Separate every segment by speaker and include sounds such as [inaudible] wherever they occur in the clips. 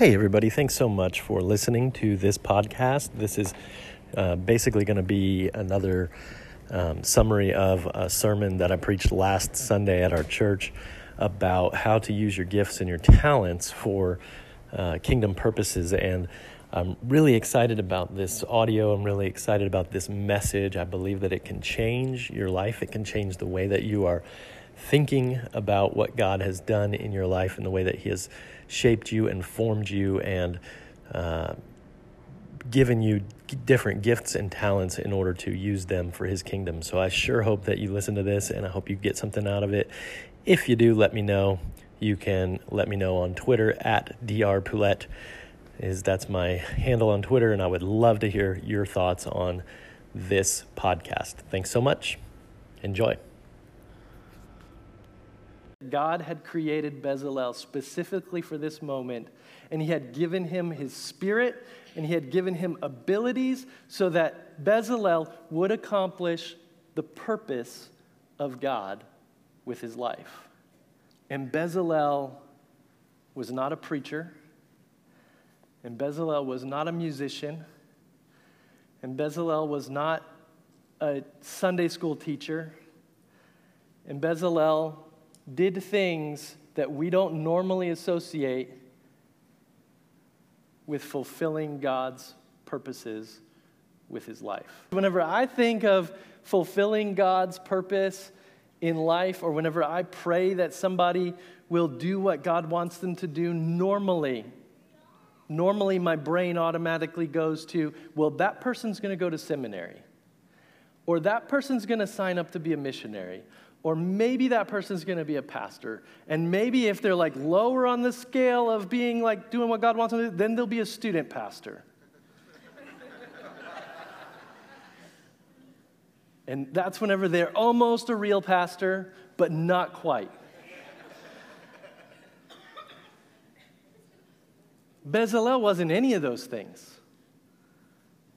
Speaker 1: Hey, everybody. Thanks so much for listening to this podcast. This is uh, basically going to be another um, summary of a sermon that I preached last Sunday at our church about how to use your gifts and your talents for uh, kingdom purposes. And I'm really excited about this audio. I'm really excited about this message. I believe that it can change your life, it can change the way that you are thinking about what God has done in your life and the way that He has shaped you and formed you and uh, given you different gifts and talents in order to use them for His kingdom. So I sure hope that you listen to this and I hope you get something out of it. If you do, let me know. You can let me know on Twitter at drpoulette. Is that's my handle on Twitter, and I would love to hear your thoughts on this podcast. Thanks so much. Enjoy.
Speaker 2: God had created Bezalel specifically for this moment, and he had given him his spirit and he had given him abilities so that Bezalel would accomplish the purpose of God with his life. And Bezalel was not a preacher, and Bezalel was not a musician, and Bezalel was not a Sunday school teacher, and Bezalel did things that we don't normally associate with fulfilling God's purposes with his life. Whenever I think of fulfilling God's purpose in life, or whenever I pray that somebody will do what God wants them to do, normally, normally my brain automatically goes to, well, that person's going to go to seminary, or that person's going to sign up to be a missionary, or maybe that person's to be a pastor. And maybe if they're like lower on the scale of being like doing what God wants them to do, then they'll be a student pastor. [laughs] and that's whenever they're almost a real pastor, but not quite. Bezalel wasn't any of those things.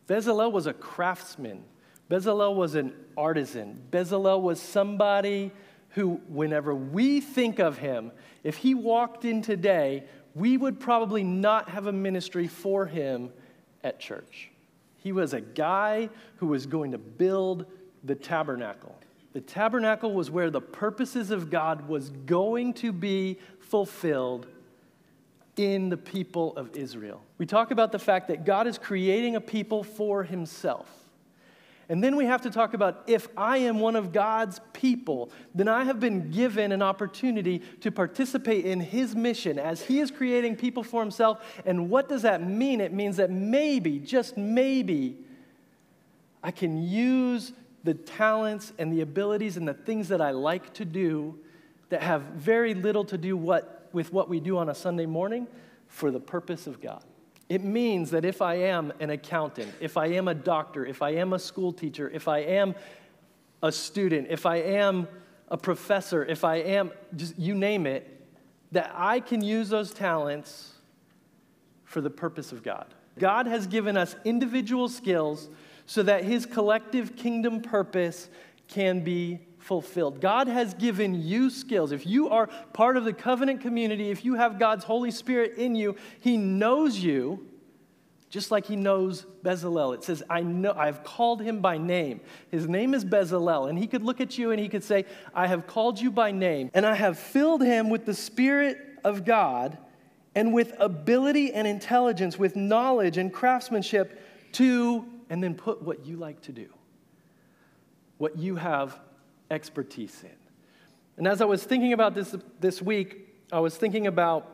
Speaker 2: Bezalel was a craftsman. Bezalel was an artisan. Bezalel was somebody who, whenever we think of him, if he walked in today, we would probably not have a ministry for him at church. He was a guy who was going to build the tabernacle. The tabernacle was where the purposes of God was going to be fulfilled in the people of Israel. We talk about the fact that God is creating a people for himself. And then we have to talk about if I am one of God's people, then I have been given an opportunity to participate in His mission as He is creating people for Himself. And what does that mean? It means that maybe, just maybe, I can use the talents and the abilities and the things that I like to do that have very little to do what, with what we do on a Sunday morning for the purpose of God. It means that if I am an accountant, if I am a doctor, if I am a school teacher, if I am a student, if I am a professor, if I am, just you name it, that I can use those talents for the purpose of God. God has given us individual skills so that his collective kingdom purpose can be fulfilled. God has given you skills. If you are part of the covenant community, if you have God's Holy Spirit in you, He knows you just like He knows Bezalel. It says, I know, I've called him by name. His name is Bezalel. And He could look at you and He could say, I have called you by name, and I have filled him with the Spirit of God and with ability and intelligence, with knowledge and craftsmanship to, and then put what you like to do, what you have expertise in. And as I was thinking about this this week, I was thinking about,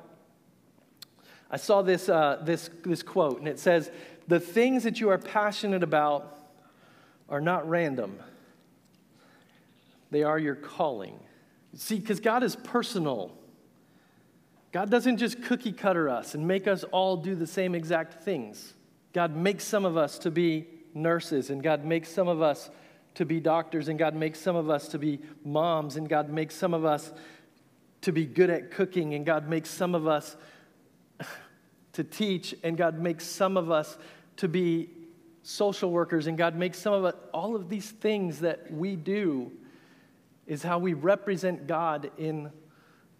Speaker 2: I saw this, uh, this, this quote, and it says, The things that you are passionate about are not random, they are your calling. See, because God is personal. God doesn't just cookie cutter us and make us all do the same exact things. God makes some of us to be nurses, and God makes some of us to be doctors, and God makes some of us to be moms, and God makes some of us to be good at cooking, and God makes some of us [laughs] to teach, and God makes some of us to be social workers, and God makes some of us, all of these things that we do is how we represent God in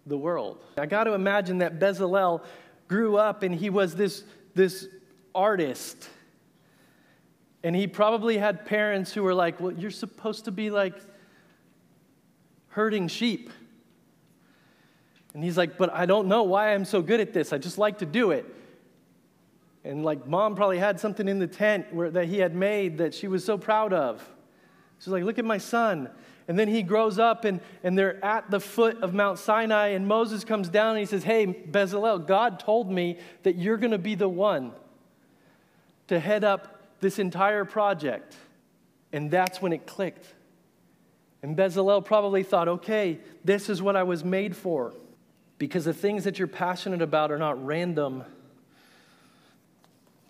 Speaker 2: the world. I got to imagine that Bezalel grew up and he was this, this artist. And he probably had parents who were like, Well, you're supposed to be like herding sheep. And he's like, But I don't know why I'm so good at this. I just like to do it. And like mom probably had something in the tent where, that he had made that she was so proud of. She's like, Look at my son. And then he grows up and, and they're at the foot of Mount Sinai, and Moses comes down and he says, Hey, Bezalel, God told me that you're going to be the one to head up this entire project. And that's when it clicked. And Bezalel probably thought, okay, this is what I was made for. Because the things that you're passionate about are not random,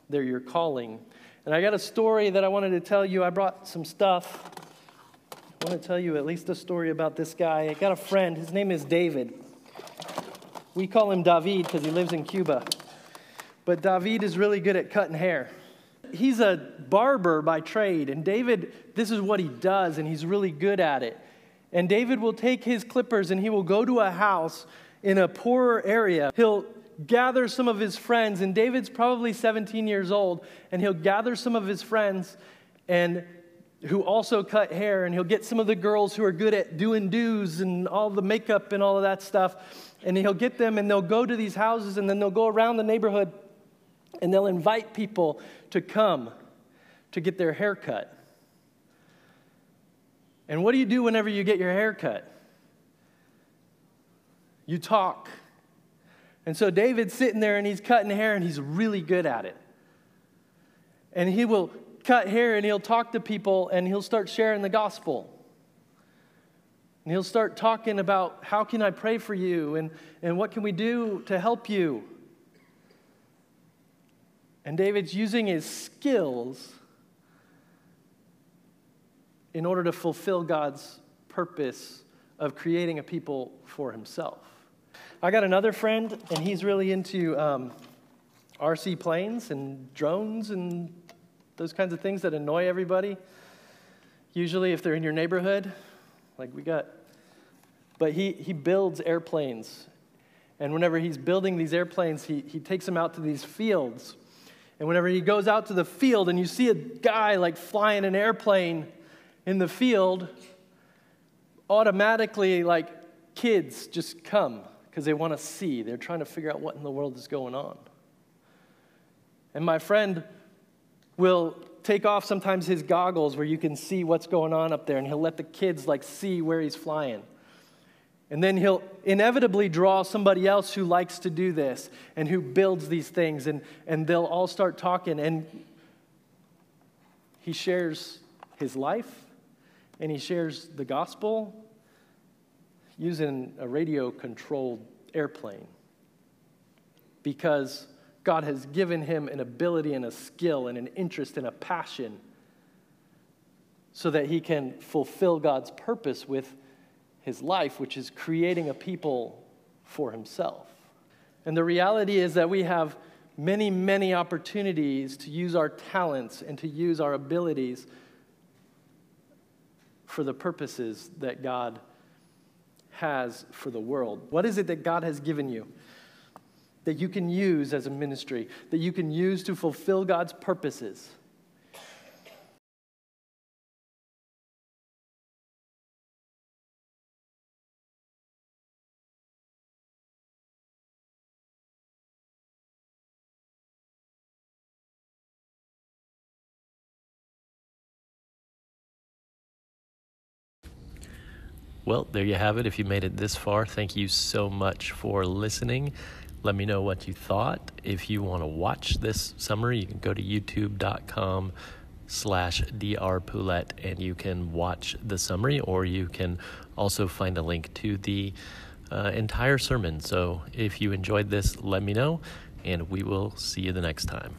Speaker 2: they're your calling. And I got a story that I wanted to tell you. I brought some stuff. I want to tell you at least a story about this guy. I got a friend. His name is David. We call him David because he lives in Cuba. But David is really good at cutting hair. He's a barber by trade, and David, this is what he does, and he's really good at it. And David will take his clippers and he will go to a house in a poorer area. He'll gather some of his friends, and David's probably 17 years old, and he'll gather some of his friends and who also cut hair, and he'll get some of the girls who are good at doing do's and all the makeup and all of that stuff, and he'll get them, and they'll go to these houses, and then they'll go around the neighborhood, and they'll invite people to come to get their hair cut. And what do you do whenever you get your hair cut? You talk. And so David's sitting there and he's cutting hair and he's really good at it. And he will cut hair and he'll talk to people and he'll start sharing the gospel. And he'll start talking about how can I pray for you and, and what can we do to help you. And David's using his skills in order to fulfill God's purpose of creating a people for himself. I got another friend, and he's really into um, RC planes and drones and those kinds of things that annoy everybody. Usually, if they're in your neighborhood, like we got. But he, he builds airplanes. And whenever he's building these airplanes, he, he takes them out to these fields. And whenever he goes out to the field and you see a guy like flying an airplane in the field, automatically, like kids just come because they want to see. They're trying to figure out what in the world is going on. And my friend will take off sometimes his goggles where you can see what's going on up there and he'll let the kids like see where he's flying and then he'll inevitably draw somebody else who likes to do this and who builds these things and, and they'll all start talking and he shares his life and he shares the gospel using a radio controlled airplane. Because God has given him an ability and a skill and an interest and a passion so that he can fulfill God's purpose with his life, which is creating a people for himself. And the reality is that we have many, many opportunities to use our talents and to use our abilities for the purposes that God has for the world. What is it that God has given you? that you can use as a ministry, that you can use to fulfill God's purposes.
Speaker 1: Well, there you have it. If you made it this far, thank you so much for listening. Let me know what you thought. If you want to watch this summary, you can go to youtube.com slash drpoulette and you can watch the summary or you can also find a link to the uh, entire sermon. So if you enjoyed this, let me know and we will see you the next time.